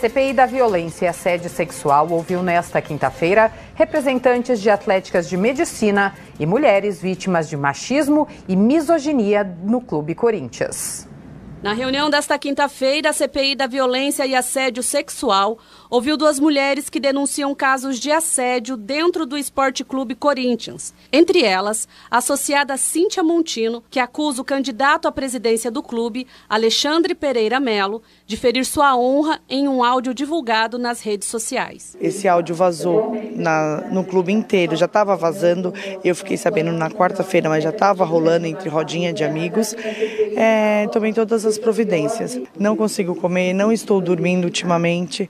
CPI da violência e assédio sexual ouviu nesta quinta-feira representantes de atléticas de medicina e mulheres vítimas de machismo e misoginia no Clube Corinthians. Na reunião desta quinta-feira, a CPI da violência e assédio sexual ouviu duas mulheres que denunciam casos de assédio dentro do Esporte Clube Corinthians. Entre elas, a associada Cíntia Montino, que acusa o candidato à presidência do clube, Alexandre Pereira Melo, de ferir sua honra em um áudio divulgado nas redes sociais. Esse áudio vazou na, no clube inteiro, já estava vazando. Eu fiquei sabendo na quarta-feira, mas já estava rolando entre rodinha de amigos. É, tomei todas as providências. Não consigo comer, não estou dormindo ultimamente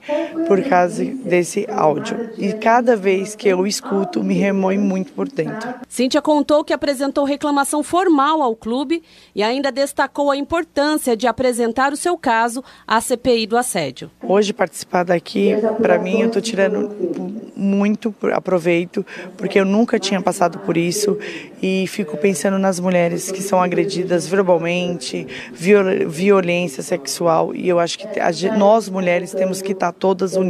por causa desse áudio. E cada vez que eu escuto, me remói muito por dentro. Cíntia contou que apresentou reclamação formal ao clube e ainda destacou a importância de apresentar o seu caso à CPI do assédio. Hoje participar daqui, para mim, eu estou tirando muito aproveito, porque eu nunca tinha passado por isso e fico pensando nas mulheres que são agredidas verbalmente, viol violência sexual e eu acho que nós mulheres temos que estar todas unidas.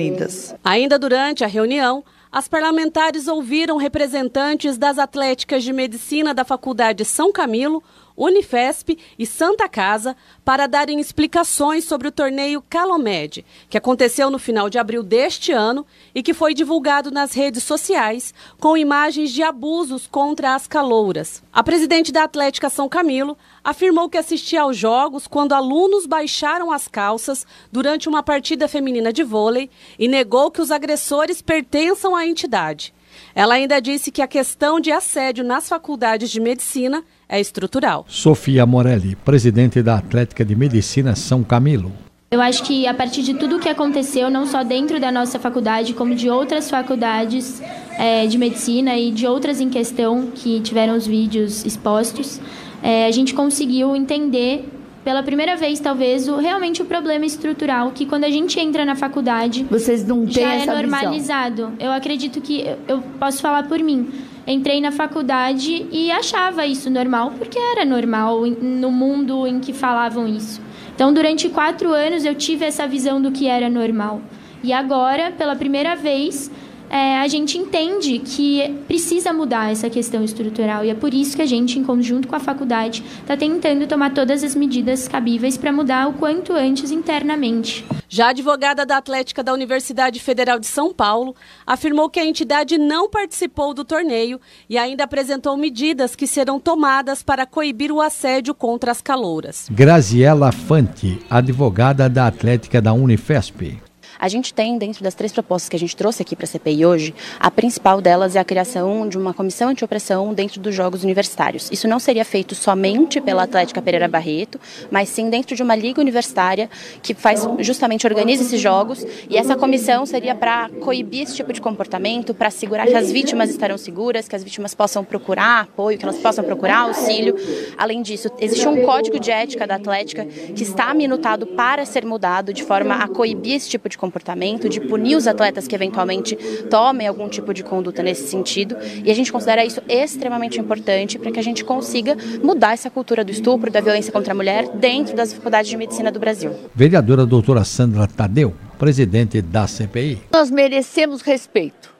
Ainda durante a reunião, as parlamentares ouviram representantes das atléticas de medicina da Faculdade São Camilo, Unifesp e Santa Casa para darem explicações sobre o torneio Calomed, que aconteceu no final de abril deste ano e que foi divulgado nas redes sociais com imagens de abusos contra as calouras. A presidente da Atlética São Camilo afirmou que assistia aos jogos quando alunos baixaram as calças durante uma partida feminina de vôlei e negou que os agressores pertençam à entidade. Ela ainda disse que a questão de assédio nas faculdades de medicina é estrutural. Sofia Morelli, presidente da Atlética de Medicina São Camilo. Eu acho que a partir de tudo o que aconteceu, não só dentro da nossa faculdade, como de outras faculdades é, de medicina e de outras em questão que tiveram os vídeos expostos, é, a gente conseguiu entender pela primeira vez, talvez, o, realmente o problema estrutural que quando a gente entra na faculdade. Vocês não têm já é essa é normalizado. Visão. Eu acredito que. Eu posso falar por mim. Entrei na faculdade e achava isso normal, porque era normal no mundo em que falavam isso. Então, durante quatro anos, eu tive essa visão do que era normal. E agora, pela primeira vez, é, a gente entende que precisa mudar essa questão estrutural e é por isso que a gente, em conjunto com a faculdade, está tentando tomar todas as medidas cabíveis para mudar o quanto antes internamente. Já a advogada da Atlética da Universidade Federal de São Paulo afirmou que a entidade não participou do torneio e ainda apresentou medidas que serão tomadas para coibir o assédio contra as calouras. Graziela Fante, advogada da Atlética da Unifesp. A gente tem, dentro das três propostas que a gente trouxe aqui para a CPI hoje, a principal delas é a criação de uma comissão antiopressão dentro dos Jogos Universitários. Isso não seria feito somente pela Atlética Pereira Barreto, mas sim dentro de uma liga universitária que faz justamente organiza esses jogos e essa comissão seria para coibir esse tipo de comportamento, para assegurar que as vítimas estarão seguras, que as vítimas possam procurar apoio, que elas possam procurar auxílio. Além disso, existe um código de ética da Atlética que está minutado para ser mudado de forma a coibir esse tipo de comportamento comportamento, de punir os atletas que eventualmente tomem algum tipo de conduta nesse sentido. E a gente considera isso extremamente importante para que a gente consiga mudar essa cultura do estupro, da violência contra a mulher dentro das faculdades de medicina do Brasil. Vereadora doutora Sandra Tadeu, presidente da CPI. Nós merecemos respeito.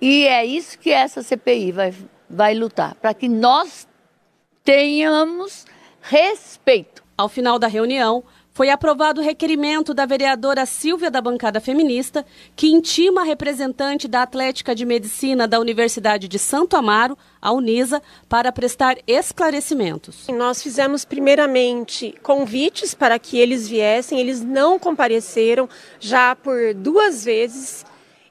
E é isso que essa CPI vai, vai lutar, para que nós tenhamos respeito. Ao final da reunião, foi aprovado o requerimento da vereadora Silvia da bancada feminista, que intima a representante da Atlética de Medicina da Universidade de Santo Amaro, a Unisa, para prestar esclarecimentos. Nós fizemos primeiramente convites para que eles viessem, eles não compareceram já por duas vezes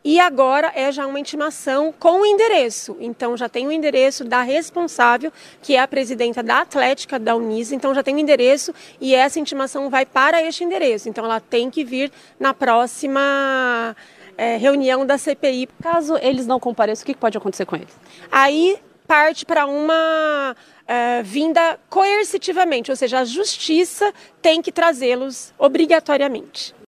e agora é já uma intimação com o endereço. Então já tem o endereço da responsável, que é a presidenta da Atlética da Unisa. Então já tem o endereço e essa intimação vai para este endereço. Então ela tem que vir na próxima é, reunião da CPI. Caso eles não compareçam, o que pode acontecer com eles? Aí parte para uma é, vinda coercitivamente, ou seja, a justiça tem que trazê-los obrigatoriamente.